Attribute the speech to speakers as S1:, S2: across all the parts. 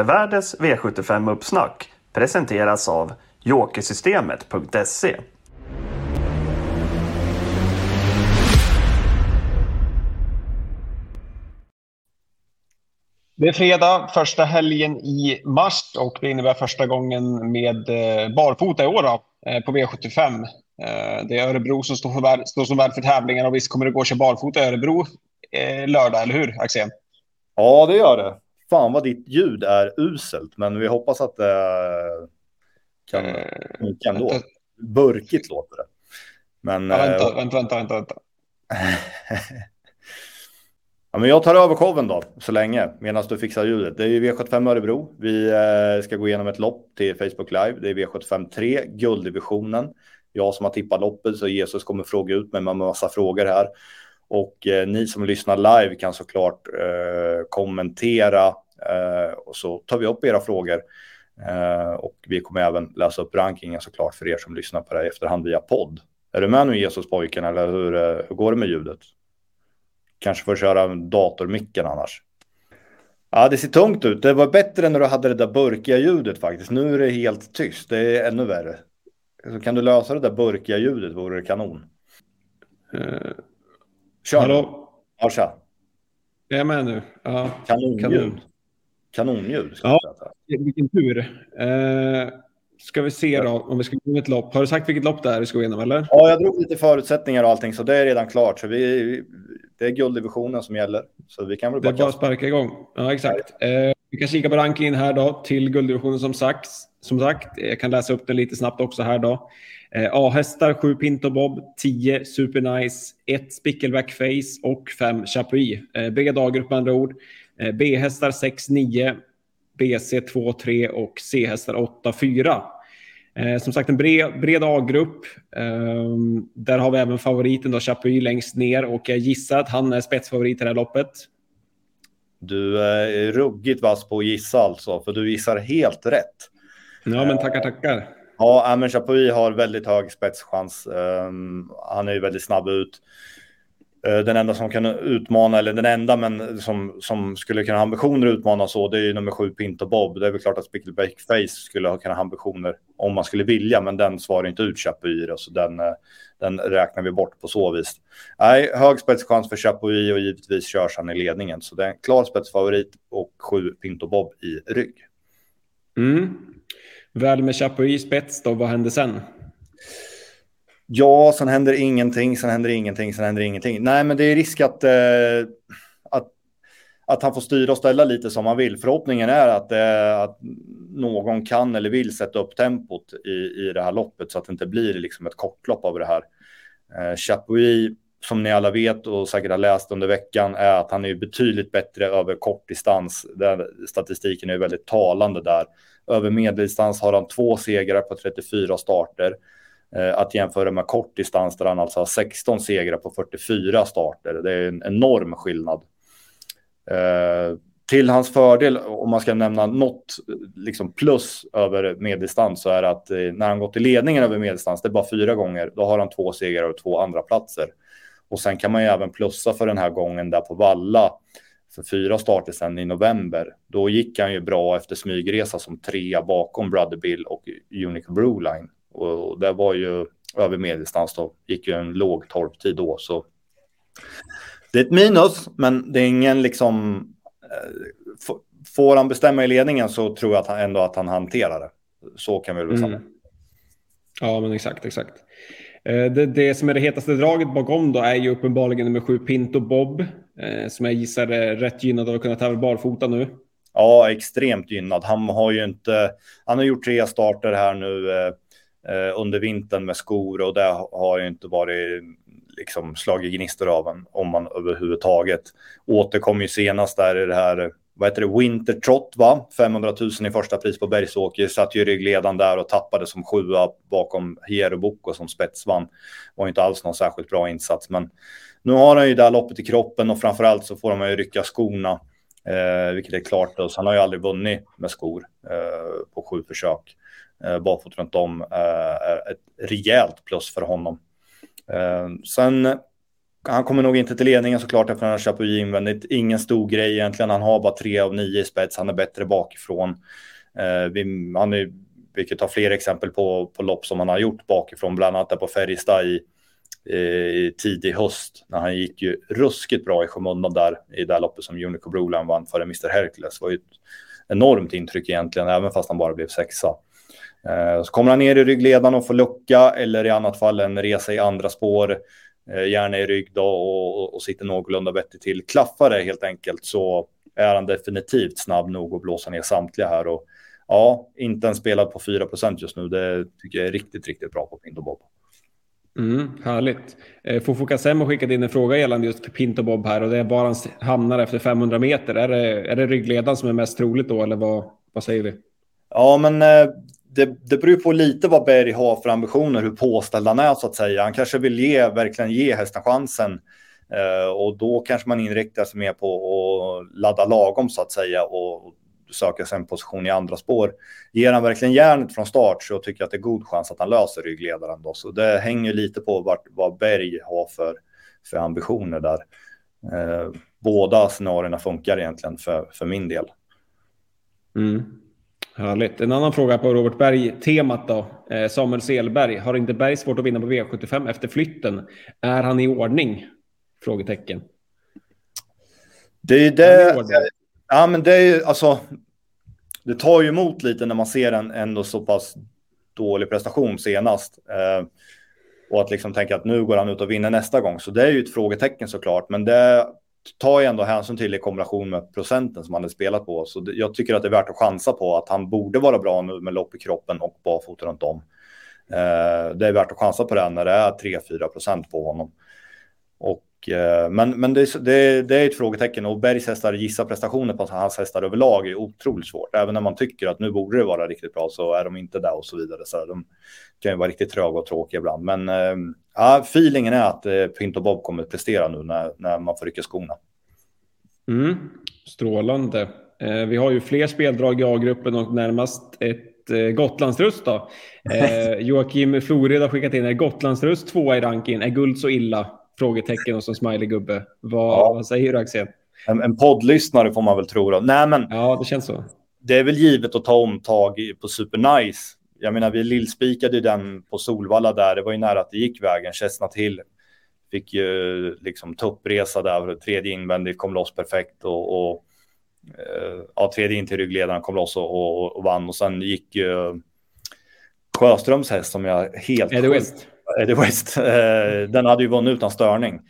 S1: Fjällvärldens V75-uppsnack presenteras av Jokersystemet.se.
S2: Det är fredag, första helgen i mars och det innebär första gången med eh, barfota i år då, eh, på V75. Eh, det är Örebro som står, för, står som värd för tävlingen och visst kommer det gå att köra barfota i Örebro lördag, eller hur Axén?
S3: Ja, det gör det. Fan vad ditt ljud är uselt, men vi hoppas att det kan funka ändå. Burkigt låter det.
S2: Men, ja, vänta, vänta, vänta, vänta, vänta.
S3: Ja, men jag tar över showen då, så länge, medan du fixar ljudet. Det är ju V75 Örebro. Vi eh, ska gå igenom ett lopp till Facebook Live. Det är V75 3, gulddivisionen. Jag som har tippat loppet, så Jesus kommer fråga ut mig med en massa frågor här. Och eh, ni som lyssnar live kan såklart eh, kommentera eh, och så tar vi upp era frågor. Eh, och vi kommer även läsa upp rankingen såklart för er som lyssnar på det här i efterhand via podd. Är du med nu Jesus pojken eller hur, eh, hur går det med ljudet? kanske får köra datormicken annars. Ja, det ser tungt ut. Det var bättre när du hade det där burkiga ljudet faktiskt. Nu är det helt tyst. Det är ännu värre. Så kan du lösa det där burkiga ljudet vore det kanon.
S2: Uh, Kör. Hallå?
S3: Ja, tja.
S2: Jag är med nu. Ja.
S3: Kanonljud. Kanon. Kanonljud.
S2: Ja, vilken tur. Uh, ska vi se då om vi ska gå ett lopp. Har du sagt vilket lopp det är vi ska gå igenom eller?
S3: Ja, jag drog lite förutsättningar och allting så det är redan klart. Så vi, det är gulddivisionen som gäller. Så vi kan väl
S2: bara, det är bara sparka igång. Ja, exakt. Eh, vi kan kika på rankingen här då till gulddivisionen som sagt. Som sagt, jag kan läsa upp den lite snabbt också här då. Eh, A-hästar 7 Pinto Bob, 10 Supernice, 1 Spickleback Face och 5 Chapuis. Eh, A-grupp med andra ord. Eh, B-hästar 6, 9, BC 2, 3 och C-hästar 8, 4. Eh, som sagt en bred, bred A-grupp. Eh, där har vi även favoriten då, Chapuis längst ner och jag gissar att han är spetsfavorit i det här loppet.
S3: Du är ruggigt vass på att gissa alltså, för du gissar helt rätt.
S2: Ja, men tackar, tackar.
S3: Ja, men Chapuis har väldigt hög spetschans. Um, han är ju väldigt snabb ut. Eh, den enda som kan utmana, eller den enda men som, som skulle kunna ha ambitioner att utmana så, det är ju nummer sju Pinto Bob. Det är väl klart att Spickleback Face skulle kunna ha ambitioner om man skulle vilja, men den svarar inte ut Chapuis, så den, eh, den räknar vi bort på så vis. Nej, hög spetschans för Chapuis och givetvis körs han i ledningen, så det är en klar spetsfavorit och sju Pinto Bob i rygg.
S2: Mm. Väl med Chapuis spets då, vad händer sen?
S3: Ja, sen händer ingenting, sen händer ingenting, sen händer ingenting. Nej, men det är risk att, eh, att, att han får styra och ställa lite som han vill. Förhoppningen är att, eh, att någon kan eller vill sätta upp tempot i, i det här loppet så att det inte blir liksom ett kortlopp av det här. Eh, Chapuis, som ni alla vet och säkert har läst under veckan, är att han är betydligt bättre över kortdistans. statistiken är väldigt talande där. Över medeldistans har han två segrar på 34 starter. Eh, att jämföra med kort distans där han alltså har 16 segrar på 44 starter. Det är en enorm skillnad. Eh, till hans fördel, om man ska nämna något liksom plus över medeldistans, så är det att eh, när han gått i ledningen över medeldistans, det är bara fyra gånger, då har han två segrar och två andra platser. Och sen kan man ju även plussa för den här gången där på Valla för fyra starter sedan i november. Då gick han ju bra efter smygresa som trea bakom Brother Bill och Unique Brewline. Och det var ju över medeldistans då, gick ju en låg torptid då. Så det är ett minus, men det är ingen liksom... Eh, får han bestämma i ledningen så tror jag att han, ändå att han hanterar det. Så kan vi väl säga. Mm.
S2: Ja, men exakt, exakt. Eh, det, det, som är det hetaste draget bakom då är ju uppenbarligen nummer sju Pinto Bob, eh, som jag gissar är rätt gynnad av att kunna tävla barfota nu.
S3: Ja, extremt gynnad. Han har ju inte. Han har gjort tre starter här nu eh, under vintern med skor och det har ju inte varit liksom slagit gnistor av en om man överhuvudtaget. Återkom ju senast där i det här, vad heter det, Wintertrott, va? 500 000 i första pris på Bergsåker, satt ju ryggledan där och tappade som sjua bakom Hieroboko som spetsvann. Var inte alls någon särskilt bra insats, men nu har han ju det här loppet i kroppen och framförallt så får de ju rycka skorna, eh, vilket är klart. Då. Så han har ju aldrig vunnit med skor eh, på sju försök eh, Eh, barfota runt om eh, är ett rejält plus för honom. Eh, sen han kommer nog inte till ledningen såklart efter han kör Chapuis invändigt. Ingen stor grej egentligen. Han har bara tre av nio i spets. Han är bättre bakifrån. Eh, vi, han är, vilket har fler exempel på, på lopp som han har gjort bakifrån, bland annat där på Färjestad i, i tidig höst. När han gick ju ruskigt bra i skymundan där i det loppet som Unico Broline vann före Mr Hercules. Det var ju ett enormt intryck egentligen, även fast han bara blev sexa. Eh, så kommer han ner i ryggledaren och får lucka eller i annat fall en resa i andra spår Eh, gärna i rygg då och, och sitter någorlunda vettigt till. Klaffar det helt enkelt så är han definitivt snabb nog att blåsa ner samtliga här. Och ja, inte en spelad på 4% just nu. Det tycker jag är riktigt, riktigt bra på Pinto Bob.
S2: Mm, härligt. Eh, Fofo Kassem har skickat in en fråga gällande just Pinto Bob här och det är bara han hamnar efter 500 meter. Är det, är det ryggledaren som är mest troligt då eller vad, vad säger vi?
S3: Ja, men eh, det, det beror på lite vad Berg har för ambitioner, hur påställd han är så att säga. Han kanske vill ge, verkligen ge hästen chansen. Eh, och då kanske man inriktar sig mer på att ladda lagom så att säga och söka sig en position i andra spår. Ger han verkligen järnet från start så tycker jag att det är god chans att han löser ryggledaren. Då. Så det hänger lite på vart, vad Berg har för, för ambitioner där. Eh, båda scenarierna funkar egentligen för, för min del.
S2: Mm. Härligt. En annan fråga på Robert Berg-temat då. Eh, Samuel Selberg. Har inte Berg svårt att vinna på V75 efter flytten? Är han i ordning? Frågetecken.
S3: Det är det. Ja, men det är alltså. Det tar ju emot lite när man ser en ändå så pass dålig prestation senast. Eh, och att liksom tänka att nu går han ut och vinner nästa gång. Så det är ju ett frågetecken såklart. Men det tar ju ändå hänsyn till i kombination med procenten som han hade spelat på. Så jag tycker att det är värt att chansa på att han borde vara bra nu med lopp i kroppen och barfota runt om. Eh, det är värt att chansa på det när det är 3-4 procent på honom. Och, men men det, det, det, är ett frågetecken och Bergs hästar gissa prestationer på hans hästar överlag är otroligt svårt. Även när man tycker att nu borde det vara riktigt bra så är de inte där och så vidare. Så de kan ju vara riktigt tröga och tråkiga ibland. Men eh, ja, feelingen är att eh, Pint och Bob kommer att prestera nu när, när man får rycka skorna.
S2: Mm, strålande. Eh, vi har ju fler speldrag i A-gruppen och närmast ett eh, Gotlandsrust då. Eh, Joakim Florid har skickat in, är Gotlandsrust tvåa i rankingen? Är guld så illa? Frågetecken och som smiley-gubbe. Vad, ja. vad säger du Axel?
S3: En, en poddlyssnare får man väl tro då. Nej, men.
S2: Ja, det känns så.
S3: Det är väl givet att ta omtag på Super Nice jag menar, vi lillspikade den på Solvalla där. Det var ju nära att det gick vägen. Chestnut Hill fick ju liksom tuppresa där. Tredje invändigt kom loss perfekt och, och eh, ja, tredje in till ryggledaren kom loss och, och, och, vann. Och sen gick ju Sjöströms häst som jag helt...
S2: Eddie West.
S3: Eh, Eddie West. Eh, den hade ju vunnit utan störning.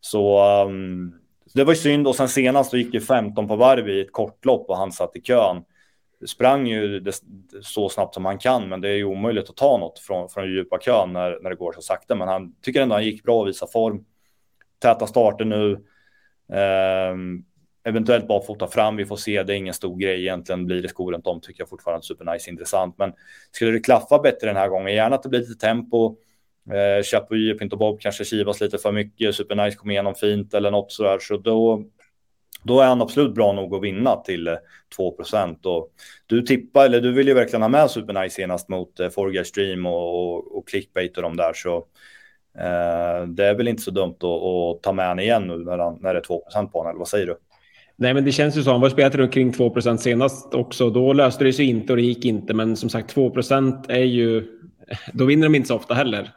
S3: Så um, det var ju synd. Och sen senast gick det 15 på varv i ett kortlopp och han satt i kön sprang ju det, så snabbt som han kan, men det är ju omöjligt att ta något från, från djupa kön när, när det går så sakta. Men han tycker ändå han gick bra och visar form. Täta starter nu. Eh, eventuellt bara fota fram. Vi får se. Det är ingen stor grej egentligen. Blir det skor runt om tycker jag fortfarande supernice intressant. Men skulle det klaffa bättre den här gången, gärna att det blir lite tempo. Eh, Chapuis och Pinto Bob kanske kivas lite för mycket. Supernice kommer igenom fint eller något sådär. Så då då är han absolut bra nog att vinna till eh, 2 och du tippar eller du vill ju verkligen ha med Supernice senast mot eh, Forger Stream och, och, och Clickbait och de där så eh, det är väl inte så dumt att, att ta med han igen nu när, han, när det är 2 på honom eller vad säger du?
S2: Nej, men det känns ju så. Han var spelat kring 2% senast också. Då löste det sig inte och det gick inte. Men som sagt, 2% är ju. Då vinner de inte så ofta heller.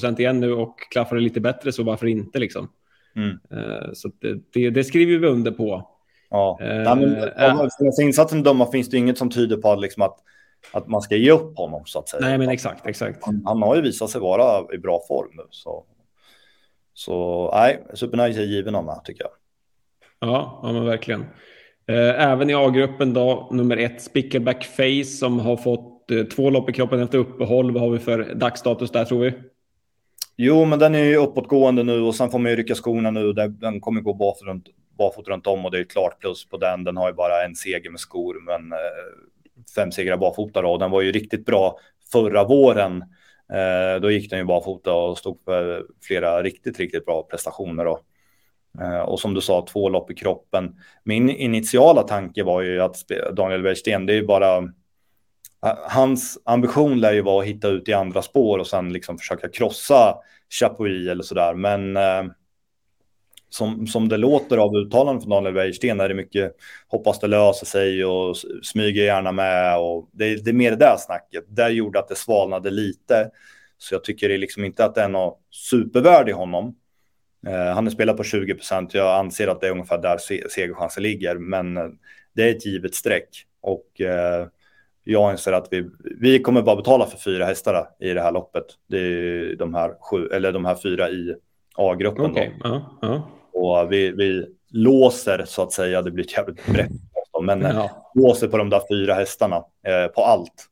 S2: 2 eh, igen nu och klaffar det lite bättre så varför inte liksom? Mm. Eh, så det, det, det, skriver vi under på.
S3: Ja, uh, ja men, insatsen döma finns det inget som tyder på liksom att, att man ska ge upp honom så att säga.
S2: Nej, men exakt, exakt.
S3: Han, han har ju visat sig vara i bra form nu. Så, så nej, Supernice är given av mig tycker jag.
S2: Ja, ja men verkligen. Även i A-gruppen då, nummer ett, Spickleback Face som har fått Eh, två lopp i kroppen efter uppehåll. Vad har vi för dagsstatus där tror vi?
S3: Jo, men den är ju uppåtgående nu och sen får man ju rycka skorna nu. Den kommer gå barfot runt, barfot runt om och det är ju klart plus på den. Den har ju bara en seger med skor, men eh, fem segrar barfota då. Den var ju riktigt bra förra våren. Eh, då gick den ju barfota och stod för flera riktigt, riktigt bra prestationer då. Eh, och som du sa, två lopp i kroppen. Min initiala tanke var ju att Daniel Bergsten, det är ju bara Eh, hans ambition lär ju vara att hitta ut i andra spår och sen liksom försöka krossa Chapuis eller sådär. Men eh, som, som det låter av uttalanden från Daniel Wäjersten är det mycket hoppas det löser sig och smyger gärna med. Och det, det är mer det där snacket. Det gjorde att det svalnade lite. Så jag tycker det är liksom inte att det är något supervärde i honom. Eh, han är spelat på 20 procent. Jag anser att det är ungefär där segerchansen ligger. Men eh, det är ett givet streck. Och eh, jag anser att vi, vi kommer bara betala för fyra hästar i det här loppet. Det är de här, sju, eller de här fyra i A-gruppen.
S2: Okay. Uh -huh.
S3: Och vi, vi låser så att säga, det blir ett jävligt brett men ja. låser på de där fyra hästarna eh, på allt.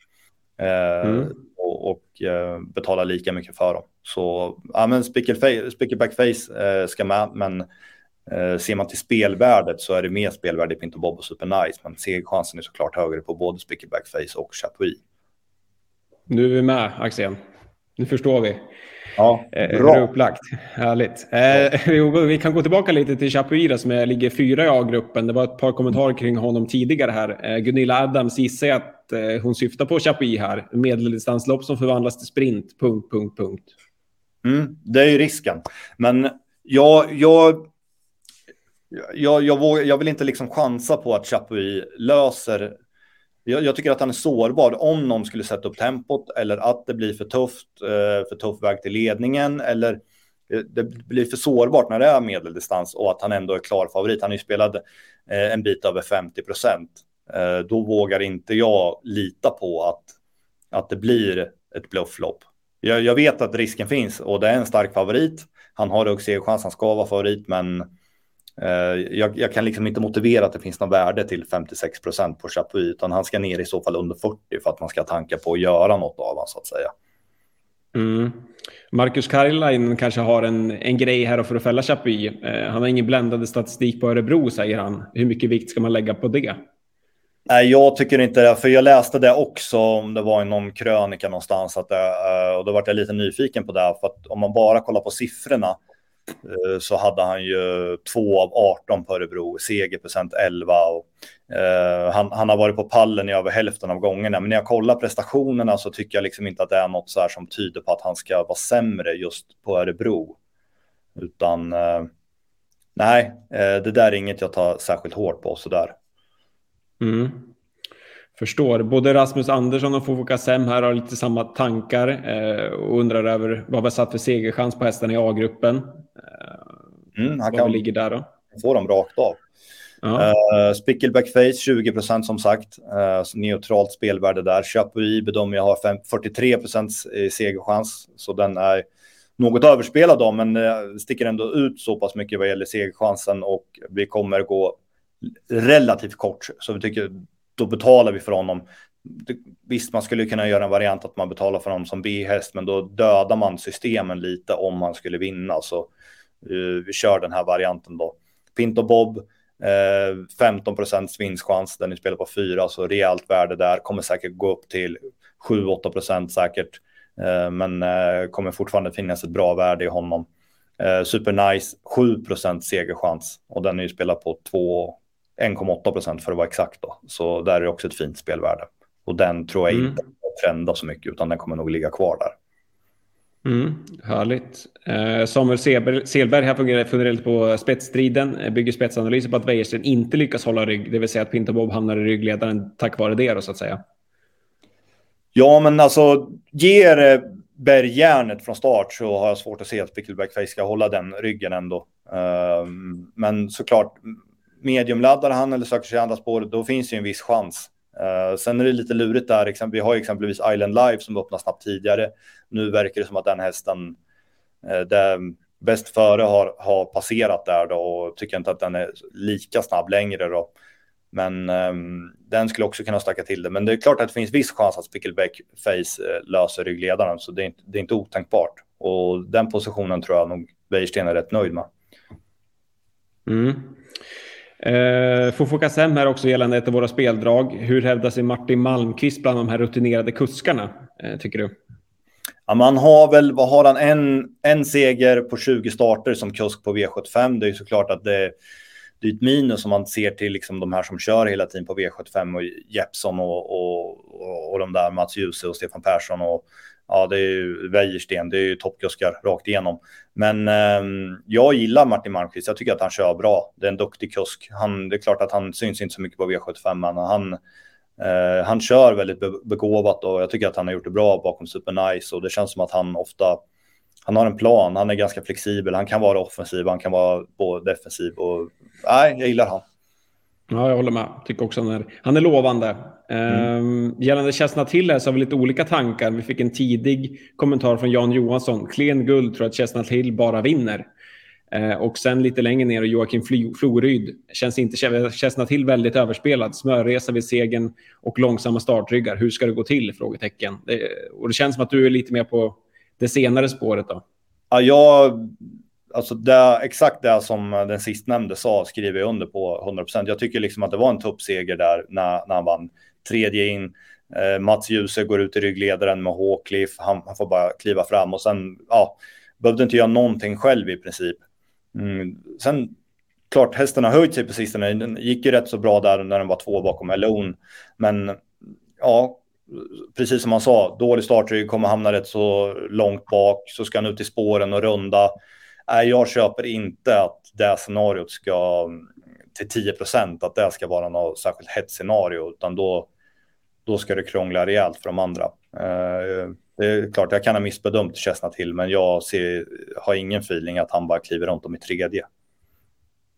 S3: Eh, mm. Och, och eh, betalar lika mycket för dem. Så ja, men Spickelback Face eh, ska med, men eh, ser man till spelvärdet så är det mer spelvärde i Pinto Bob och Super Nice, men segerchansen är såklart högre på både Spickelback Face och Chapuis.
S2: Nu är vi med, Axel. Nu förstår vi.
S3: Ja,
S2: eh, bra. upplagt. Härligt. Eh, vi kan gå tillbaka lite till Chapuis som ligger fyra i A-gruppen. Det var ett par kommentarer kring honom tidigare här. Eh, Gunilla Adams gissar att eh, hon syftar på Chapuis här. Medeldistanslopp som förvandlas till sprint. Punkt, punkt, punkt.
S3: Mm, det är ju risken. Men jag, jag, jag, jag, vågar, jag vill inte liksom chansa på att Chapuis löser jag, jag, tycker att han är sårbar om någon skulle sätta upp tempot eller att det blir för tufft, eh, för tuff väg till ledningen eller eh, det blir för sårbart när det är medeldistans och att han ändå är klar favorit. Han är ju spelad eh, en bit över 50 procent. Då vågar inte jag lita på att, att det blir ett blufflopp. Jag, jag vet att risken finns och det är en stark favorit. Han har hög segerchans, han ska vara favorit, men Eh, jag, jag, kan liksom inte motivera att det finns något värde till 56 procent på Chapuis, utan han ska ner i så fall under 40 för att man ska tanka på att göra något av honom så att säga.
S2: Mm. Marcus Karjalainen kanske har en, en grej här för att fälla Chapuis. Eh, han har ingen bländande statistik på Örebro, säger han. Hur mycket vikt ska man lägga på det?
S3: Nej, jag tycker inte det, för jag läste det också om det var i någon krönika någonstans att det, eh, och då var jag lite nyfiken på det, för att om man bara kollar på siffrorna Eh, Eh, så hade han ju 2 av 18 på Örebro, segerprocent 11 och eh, han, han, har varit på pallen i över hälften av gångerna. Men när jag kollar prestationerna så tycker jag liksom inte att det är något så här som tyder på att han ska vara sämre just på Örebro. Utan eh, nej, eh, det där är inget jag tar särskilt hårt på sådär.
S2: Mm. Förstår. Både Rasmus Andersson och Fofo Kassem här har lite samma tankar eh, och undrar över vad vi har satt för segerchans på hästen i A-gruppen.
S3: Eh, mm, han
S2: kan ligger där då?
S3: Få dem rakt av. Ja. Uh, Spickleback Face 20 procent som sagt. Uh, neutralt spelvärde där. Chapuis bedömer jag har 5, 43 procents segerchans. Så den är något överspelad då, men uh, sticker ändå ut så pass mycket vad gäller segerchansen och vi kommer gå relativt kort. Så vi tycker då betalar vi för honom. Visst, man skulle kunna göra en variant att man betalar för honom som B-häst, men då dödar man systemen lite om man skulle vinna. Så uh, vi kör den här varianten då. Pinto Bob, eh, uh, 15 procents vinstchans, den är spelar på 4, så rejält värde där. Kommer säkert gå upp till 7-8 procent säkert, uh, men kommer fortfarande finnas ett bra värde i honom. Super nice, 7 procent segerchans och den är ju spelad på 2 1,8 procent för att vara exakt då. Så där är det också ett fint spelvärde. Och den tror jag mm. inte trenda så mycket, utan den kommer nog ligga kvar där.
S2: Mm, härligt. Eh, Samuel Selberg, här fungerar, funderar lite på spetsstriden, eh, bygger spetsanalyser på att Wäjersten inte lyckas hålla rygg, det vill säga att Pinto Bob hamnar i ryggledaren tack vare det då, så att säga.
S3: Ja, men alltså ger eh, Berg järnet från start så har jag svårt att se att Pickleback ska hålla den ryggen ändå. Uh, men såklart, mediumladdar han eller söker sig andra spår, då finns ju en viss chans. Uh, sen är det lite lurigt där. Vi har exempelvis Island Live som öppnar snabbt tidigare. Nu verkar det som att den hästen, eh, uh, där bäst före har, har passerat där då och tycker inte att den är lika snabb längre då. Men um, den skulle också kunna stacka till det. Men det är klart att det finns viss chans att Spickleback Face eh, löser ryggledaren, så det är, inte, det är inte otänkbart. Och den positionen tror jag nog Wäjersten är rätt nöjd med.
S2: Mm. Eh, Fofoka Sem här också gällande ett av våra speldrag. Hur hävdar sig Martin Malmqvist bland de här rutinerade kuskarna, eh, tycker du?
S3: Ja, man har väl, vad har han, en, en seger på 20 starter som kusk på V75. Det är ju såklart att det, det är ett minus om man ser till liksom de här som kör hela tiden på V75 och Jeppson och, och, och, och de där Mats Djuse och Stefan Persson och ja, det är ju Wäjersten, det är ju toppkuskar rakt igenom. Men eh, jag gillar Martin Malmqvist, jag tycker att han kör bra. Det är en duktig kusk. Han, det är klart att han syns inte så mycket på V75, men han, eh, han kör väldigt begåvat och jag tycker att han har gjort det bra bakom Super Nice och det känns som att han ofta han har en plan, han är ganska flexibel, han kan vara offensiv, han kan vara både defensiv och nej, jag gillar han.
S2: Ja, jag håller med. Tycker också han är, han är lovande. Mm. Um, gällande Chestnut Hill här så har vi lite olika tankar. Vi fick en tidig kommentar från Jan Johansson. Klen guld tror att Chestnut Hill bara vinner. Uh, och sen lite längre ner Joakim Floryd. Känns inte Chestnut Hill väldigt överspelad? Smörresa vid segern och långsamma startryggar. Hur ska det gå till? Frågetecken. Det, och det känns som att du är lite mer på det senare spåret då.
S3: Ja, jag alltså det, exakt det som den sistnämnde sa skriver jag under på 100%. Jag tycker liksom att det var en tuppseger där när, när han vann tredje in. Eh, Mats Djuse går ut i ryggledaren med Håkliff. Han, han, får bara kliva fram och sen, ja, behövde inte göra någonting själv i princip. Mm. Sen, klart, hästen har höjt sig på sistone. Den gick ju rätt så bra där när den var två bakom Alone. Men ja, precis som han sa, dålig startrygg, kommer hamna rätt så långt bak, så ska han ut i spåren och runda nej, jag köper inte att det scenariot ska till 10 procent, att det ska vara något särskilt hett scenario, utan då, då ska det krångla rejält för de andra. Eh, det är klart, jag kan ha missbedömt Chestnut till, men jag ser, har ingen feeling att han bara kliver runt om i tredje.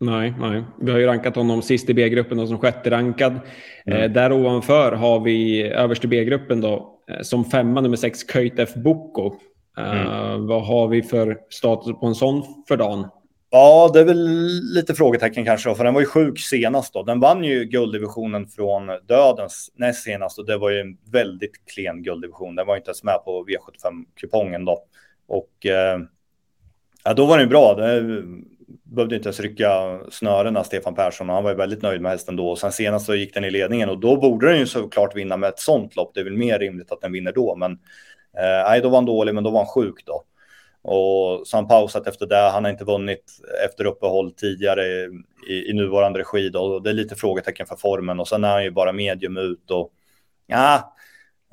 S2: Nej, nej. Vi har ju rankat honom sist i B-gruppen och som sjätte rankad. Mm. Eh, där ovanför har vi överste B-gruppen då eh, som femma nummer sex Köjt F. Boko. Mm. Uh, vad har vi för status på en sån för dagen?
S3: Ja, det är väl lite frågetecken kanske, för den var ju sjuk senast då. Den vann ju gulddivisionen från Dödens näst senast och det var ju en väldigt klen gulddivision. Den var inte ens med på V75-kupongen då. Och eh, ja, då var den ju bra. Det behövde inte ens rycka snörena, Stefan Persson, och han var ju väldigt nöjd med hästen då. Och sen senast så gick den i ledningen och då borde den ju såklart vinna med ett sånt lopp. Det är väl mer rimligt att den vinner då, men Eh, Eh, nej, då var han dålig, men då var han sjuk då. Och så han pausat efter det. Han har inte vunnit efter uppehåll tidigare i, i nuvarande regi då. Det är lite frågetecken för formen och sen är han ju bara medium ut och ja,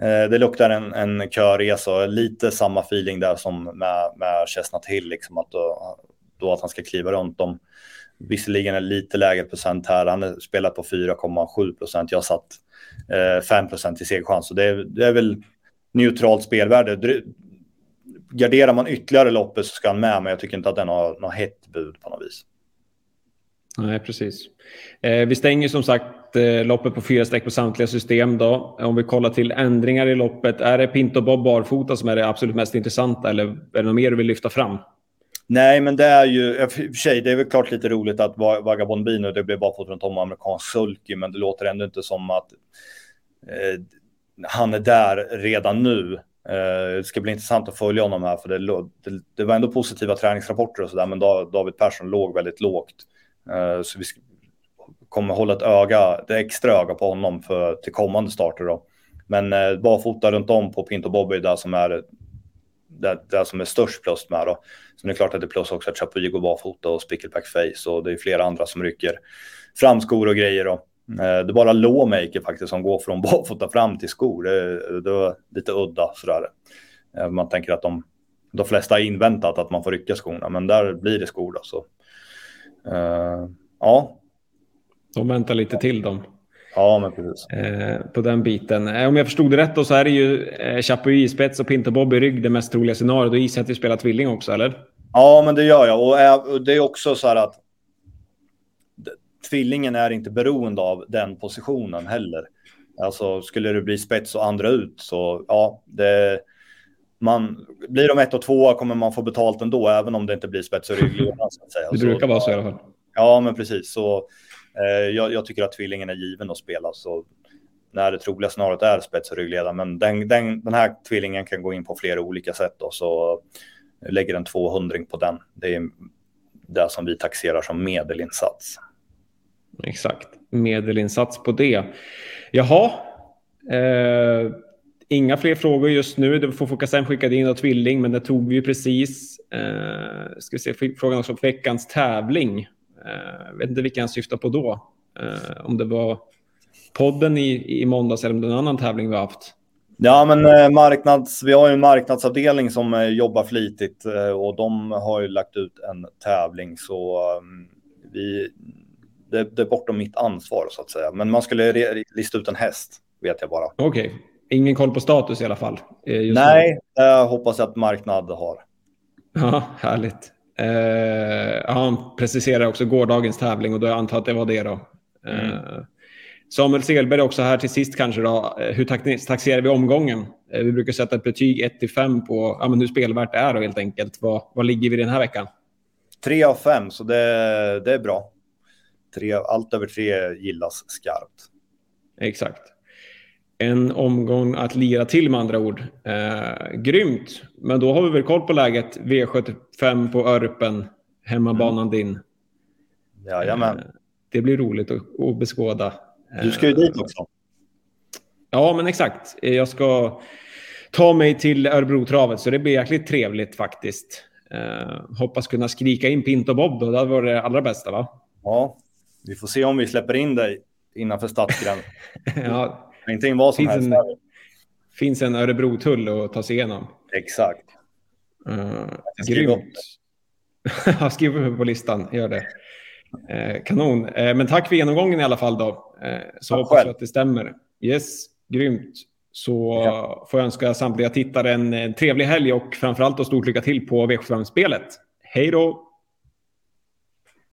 S3: eh, det luktar en, en körresa. Lite samma feeling där som med, med Chestnut Hill, liksom att då, då att han ska kliva runt dem. Visserligen är lite lägre procent här. Han har spelat på 4,7 procent. Jag satt eh, 5 procent i segerchans. Så det, det är väl neutralt spelvärde. Garderar man ytterligare loppet så ska han med, men jag tycker inte att den har något hett bud på något vis.
S2: Nej, precis. Eh, vi stänger som sagt eh, loppet på fyra streck på samtliga system. Då. Om vi kollar till ändringar i loppet, är det Pinto Bob barfota som är det absolut mest intressanta eller är det något mer du vill lyfta fram?
S3: Nej, men det är ju, för sig, det är väl klart lite roligt att Vagabond Bino, det blev barfota runt om amerikansk sulky, men det låter ändå inte som att eh, han är där redan nu. Eh, det ska bli intressant att följa honom här, för det, det, det var ändå positiva träningsrapporter och sådär, men David Persson låg väldigt lågt. Eh, så vi kommer hålla ett öga, det extra öga på honom för, till kommande starter då. Men eh, barfota runt om på Pinto Bobby där som är det, det som är störst plus med då. Så det är klart att det är plus också att Chapuis går barfota och Spickleback Face och det är flera andra som rycker fram skor och grejer då. Eh, det är bara Lawmaker faktiskt som går från barfota fram till skor. Det, det var lite udda sådär. Eh, man tänker att de, de flesta har inväntat att man får rycka skorna, men där blir det skor då. Så. Uh, ja.
S2: De väntar lite till dem.
S3: Ja, men precis.
S2: Eh, på den biten. Eh, om jag förstod det rätt då så är det ju eh, Chapuis i spets och Pinto Bob i rygg det mest troliga scenariot. Då gissar jag att vi spelar tvilling också, eller?
S3: Ja, men det gör jag. Och, och det är också så här att tvillingen är inte beroende av den positionen heller. Alltså skulle det bli spets och andra ut så ja, det, man, blir de ett och två kommer man få betalt ändå, även om det inte blir spets och ryggledare.
S2: Det brukar vara så i alla fall.
S3: Ja, men precis. Så, eh, jag, jag, tycker att tvillingen är given att spela. Så när det troliga scenariot är spets och ryggledare. Men den, den, den här tvillingen kan gå in på flera olika sätt. Då, så lägger en 200 på den. Det är det som vi taxerar som medelinsats.
S2: Exakt, medelinsats på det. Jaha, eh, inga fler frågor just nu. Det får Fokasem skickade in och tvilling, men det tog vi ju precis. Eh, ska vi se, frågan också om veckans tävling. Eh, vet inte vilken jag syftar på då. Eh, om det var podden i, i måndags eller om det är en annan tävling vi har haft.
S3: Ja, men eh, marknads, vi har ju en marknadsavdelning som eh, jobbar flitigt eh, och de har ju lagt ut en tävling så eh, vi, det, det är bortom mitt ansvar så att säga. Men man skulle lista ut en häst, vet jag bara.
S2: Okej, ingen koll på status i alla fall. eh, just nu.
S3: Nej, det hoppas jag att marknad har.
S2: Ja, härligt. Eh, ja, han preciserar också gårdagens tävling och då antar jag att det var det då.
S3: Mm.
S2: Eh, Samuel Selberg också här till sist kanske då. Eh, Hur tax- taxerar vi omgången? Eh, vi brukar sätta ett betyg 1 till 5 på ja, men hur spelvärt det är då helt enkelt. Vad, vad ligger vi den här veckan?
S3: Tre av fem, så det, det är bra. Tre, allt över tre gillas skarpt.
S2: Exakt. En omgång att lira till med andra ord. Eh, grymt, men då har vi väl koll på läget. V75 på Örpen, hemmabanan din.
S3: Jajamän.
S2: Eh, Det blir roligt att, att beskåda.
S3: Du ska ju
S2: Eh,
S3: dit också.
S2: Ja, men exakt. Jag ska ta mig till Örebrotravet, så det blir jäkligt trevligt faktiskt. Eh, hoppas kunna skrika in Pinto Bob då. Det hade varit det allra bästa, va?
S3: Ja, vi får se om vi släpper in dig innanför stadsgränsen.
S2: ja,
S3: Ingenting vad som
S2: Finns
S3: helst.
S2: en- finns en Örebro-tull att ta sig igenom.
S3: Exakt.
S2: Uh, grymt. Skriv upp på listan, gör det. Eh, kanon. Eh, men tack för genomgången i alla fall då. Eh, så
S3: Tack
S2: hoppas jag att det stämmer. Yes, grymt. Så
S3: Ja.
S2: får jag önska samtliga tittare en, en trevlig helg och framförallt då stort lycka till på V75-spelet. Hej då!